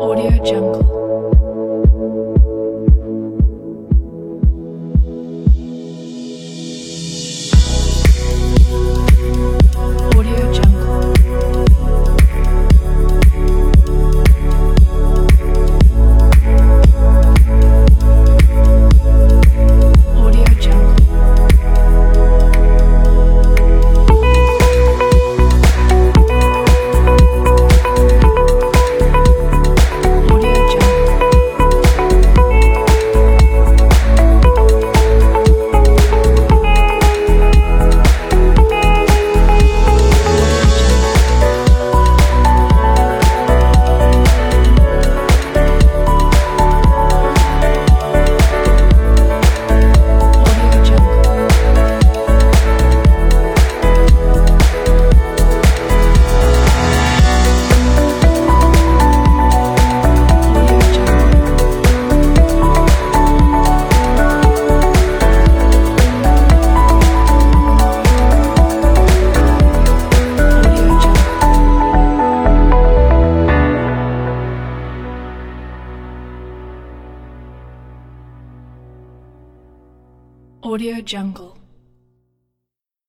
Audio Jungle. Audio Jungle